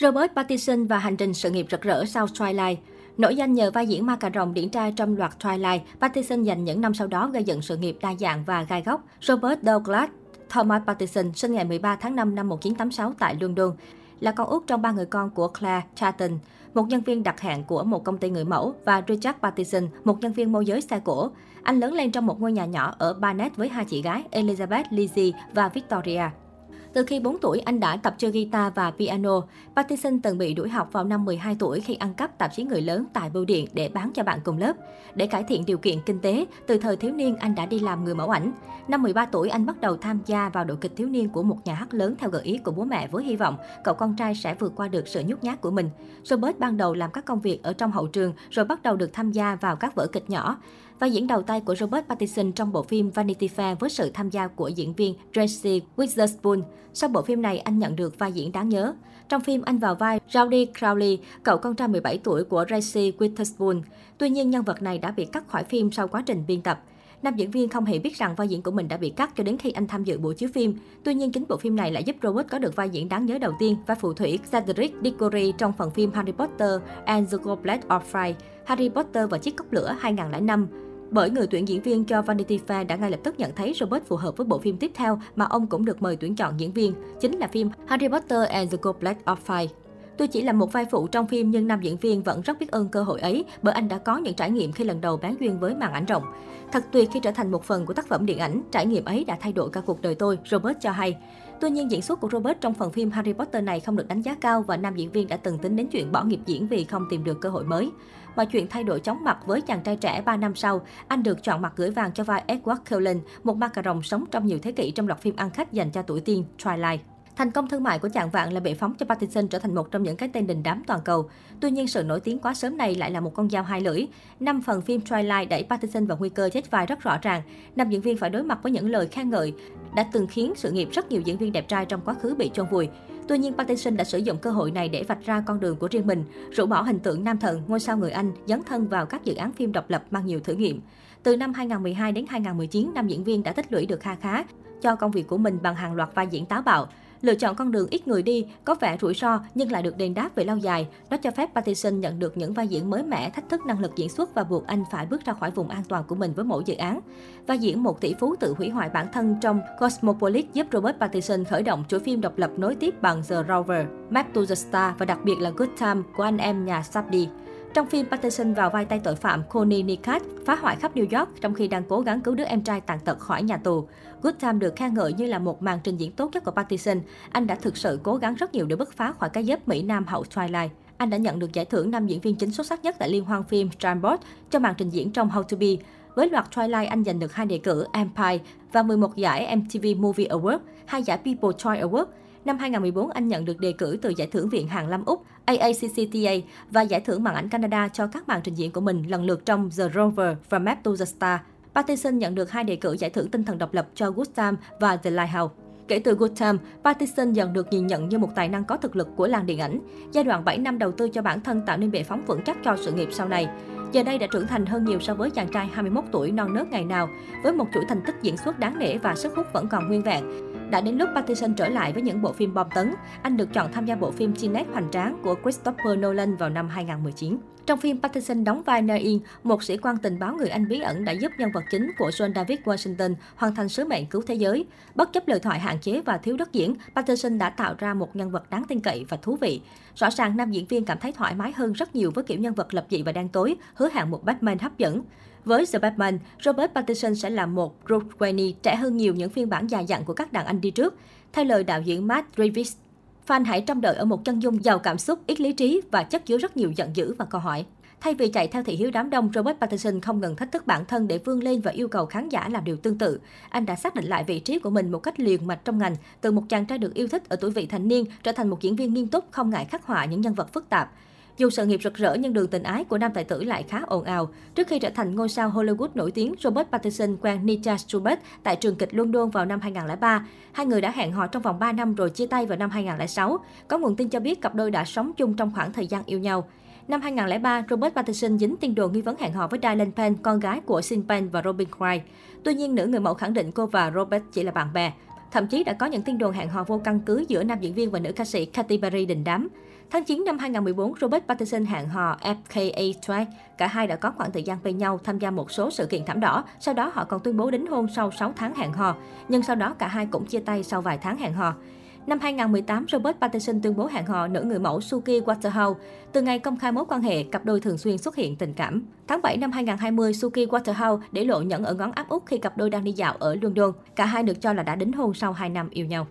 Robert Pattinson và hành trình sự nghiệp rực rỡ sau Twilight. Nổi danh nhờ vai diễn ma cà rồng điển trai trong loạt Twilight, Pattinson dành những năm sau đó gây dựng sự nghiệp đa dạng và gai góc. Robert Douglas Thomas Pattinson sinh ngày 13 tháng 5 năm 1986 tại London, là con út trong ba người con của Claire Charlton, một nhân viên đặt hàng của một công ty người mẫu, và Richard Pattinson, một nhân viên môi giới xe cổ. Anh lớn lên trong một ngôi nhà nhỏ ở Barnet với hai chị gái Elizabeth Lizzie và Victoria. Từ khi 4 tuổi, anh đã tập chơi guitar và piano. Pattinson từng bị đuổi học vào năm 12 tuổi khi ăn cắp tạp chí người lớn tại bưu điện để bán cho bạn cùng lớp. Để cải thiện điều kiện kinh tế, từ thời thiếu niên anh đã đi làm người mẫu ảnh. Năm 13 tuổi, anh bắt đầu tham gia vào đội kịch thiếu niên của một nhà hát lớn theo gợi ý của bố mẹ với hy vọng cậu con trai sẽ vượt qua được sự nhút nhát của mình. Robert ban đầu làm các công việc ở trong hậu trường rồi bắt đầu được tham gia vào các vở kịch nhỏ. Vai diễn đầu tay của Robert Pattinson trong bộ phim Vanity Fair với sự tham gia của diễn viên Tracy Witherspoon. Sau bộ phim này, anh nhận được vai diễn đáng nhớ. Trong phim, anh vào vai Rowdy Crowley, cậu con trai 17 tuổi của Tracy Witherspoon. Tuy nhiên, nhân vật này đã bị cắt khỏi phim sau quá trình biên tập. Nam diễn viên không hề biết rằng vai diễn của mình đã bị cắt cho đến khi anh tham dự buổi chiếu phim. Tuy nhiên, chính bộ phim này lại giúp Robert có được vai diễn đáng nhớ đầu tiên, và phù thủy Cedric Diggory trong phần phim Harry Potter and the Goblet of Fire, Harry Potter và chiếc cốc lửa 2005. Bởi người tuyển diễn viên cho Vanity Fair đã ngay lập tức nhận thấy Robert phù hợp với bộ phim tiếp theo mà ông cũng được mời tuyển chọn diễn viên, chính là phim Harry Potter and the Goblet of Fire. Tôi chỉ là một vai phụ trong phim nhưng nam diễn viên vẫn rất biết ơn cơ hội ấy bởi anh đã có những trải nghiệm khi lần đầu bán duyên với màn ảnh rộng. Thật tuyệt khi trở thành một phần của tác phẩm điện ảnh, trải nghiệm ấy đã thay đổi cả cuộc đời tôi, Robert cho hay. Tuy nhiên, diễn xuất của Robert trong phần phim Harry Potter này không được đánh giá cao và nam diễn viên đã từng tính đến chuyện bỏ nghiệp diễn vì không tìm được cơ hội mới. Mọi chuyện thay đổi chóng mặt với chàng trai trẻ 3 năm sau, anh được chọn mặt gửi vàng cho vai Edward Cullen, một ma cà rồng sống trong nhiều thế kỷ trong loạt phim ăn khách dành cho tuổi teen Twilight. Thành công thương mại của chàng vạn là bệ phóng cho Pattinson trở thành một trong những cái tên đình đám toàn cầu. Tuy nhiên, sự nổi tiếng quá sớm này lại là một con dao hai lưỡi. Năm phần phim Twilight đẩy Pattinson vào nguy cơ chết vai rất rõ ràng. Nam diễn viên phải đối mặt với những lời khen ngợi đã từng khiến sự nghiệp rất nhiều diễn viên đẹp trai trong quá khứ bị chôn vùi. Tuy nhiên, Pattinson đã sử dụng cơ hội này để vạch ra con đường của riêng mình, rũ bỏ hình tượng nam thần, ngôi sao người Anh, dấn thân vào các dự án phim độc lập mang nhiều thử nghiệm. Từ năm 2012 đến 2019, nam diễn viên đã tích lũy được kha khá cho công việc của mình bằng hàng loạt vai diễn táo bạo. Lựa chọn con đường ít người đi, có vẻ rủi ro nhưng lại được đền đáp về lâu dài. Nó cho phép Pattinson nhận được những vai diễn mới mẻ, thách thức năng lực diễn xuất và buộc anh phải bước ra khỏi vùng an toàn của mình với mỗi dự án. Vai diễn một tỷ phú tự hủy hoại bản thân trong Cosmopolis giúp Robert Pattinson khởi động chuỗi phim độc lập nối tiếp bằng The Rover, Map to the Star và đặc biệt là Good Time của anh em nhà Safdie. Trong phim, Pattinson vào vai tay tội phạm Connie Nikat phá hoại khắp New York trong khi đang cố gắng cứu đứa em trai tàn tật khỏi nhà tù. Good Time được khen ngợi như là một màn trình diễn tốt nhất của Pattinson. Anh đã thực sự cố gắng rất nhiều để bứt phá khỏi cái dép Mỹ Nam hậu Twilight. Anh đã nhận được giải thưởng nam diễn viên chính xuất sắc nhất tại liên hoan phim Strandbot cho màn trình diễn trong How to Be. Với loạt Twilight, anh giành được hai đề cử Empire và 11 giải MTV Movie Award, hai giải People Choice Award. Năm 2014, anh nhận được đề cử từ giải thưởng Viện Hàn Lâm Úc AACCTA và giải thưởng màn ảnh Canada cho các màn trình diễn của mình lần lượt trong The Rover và Map to the Star. Pattinson nhận được hai đề cử giải thưởng tinh thần độc lập cho Good Time và The Lighthouse. Kể từ Good Time, Pattinson dần được nhìn nhận như một tài năng có thực lực của làng điện ảnh. Giai đoạn 7 năm đầu tư cho bản thân tạo nên bệ phóng vững chắc cho sự nghiệp sau này. Giờ đây đã trưởng thành hơn nhiều so với chàng trai 21 tuổi non nớt ngày nào, với một chuỗi thành tích diễn xuất đáng nể và sức hút vẫn còn nguyên vẹn. Đã đến lúc Pattinson trở lại với những bộ phim bom tấn. Anh được chọn tham gia bộ phim Tenet hoành tráng của Christopher Nolan vào năm 2019. Trong phim, Pattinson đóng vai Neil, một sĩ quan tình báo người Anh bí ẩn đã giúp nhân vật chính của John David Washington hoàn thành sứ mệnh cứu thế giới. Bất chấp lời thoại hạn chế và thiếu đất diễn, Pattinson đã tạo ra một nhân vật đáng tin cậy và thú vị. Rõ ràng nam diễn viên cảm thấy thoải mái hơn rất nhiều với kiểu nhân vật lập dị và đen tối, hứa hẹn một Batman hấp dẫn. Với The Batman, Robert Pattinson sẽ là một Bruce Wayne trẻ hơn nhiều những phiên bản già dặn của các đàn anh đi trước. Theo lời đạo diễn Matt Reeves, fan hãy trông đợi ở một chân dung giàu cảm xúc, ít lý trí và chất chứa rất nhiều giận dữ và câu hỏi. Thay vì chạy theo thị hiếu đám đông, Robert Pattinson không ngừng thách thức bản thân để vươn lên và yêu cầu khán giả làm điều tương tự. Anh đã xác định lại vị trí của mình một cách liền mạch trong ngành, từ một chàng trai được yêu thích ở tuổi vị thành niên trở thành một diễn viên nghiêm túc không ngại khắc họa những nhân vật phức tạp. Dù sự nghiệp rực rỡ nhưng đường tình ái của nam tài tử lại khá ồn ào. Trước khi trở thành ngôi sao Hollywood nổi tiếng, Robert Pattinson quen Nita Stewart tại trường kịch London vào năm 2003. Hai người đã hẹn hò trong vòng 3 năm rồi chia tay vào năm 2006. Có nguồn tin cho biết cặp đôi đã sống chung trong khoảng thời gian yêu nhau. Năm 2003, Robert Pattinson dính tin đồn nghi vấn hẹn hò với Dylan Penn, con gái của Sin Penn và Robin Wright. Tuy nhiên, nữ người mẫu khẳng định cô và Robert chỉ là bạn bè. Thậm chí đã có những tin đồn hẹn hò vô căn cứ giữa nam diễn viên và nữ ca sĩ Katy Perry đình đám. Tháng 9 năm 2014, Robert Pattinson hẹn hò FKA Twain. Cả hai đã có khoảng thời gian bên nhau tham gia một số sự kiện thảm đỏ. Sau đó họ còn tuyên bố đính hôn sau 6 tháng hẹn hò. Nhưng sau đó cả hai cũng chia tay sau vài tháng hẹn hò. Năm 2018, Robert Pattinson tuyên bố hẹn hò nữ người mẫu Suki Waterhouse. Từ ngày công khai mối quan hệ, cặp đôi thường xuyên xuất hiện tình cảm. Tháng 7 năm 2020, Suki Waterhouse để lộ nhẫn ở ngón áp út khi cặp đôi đang đi dạo ở London. Cả hai được cho là đã đính hôn sau 2 năm yêu nhau.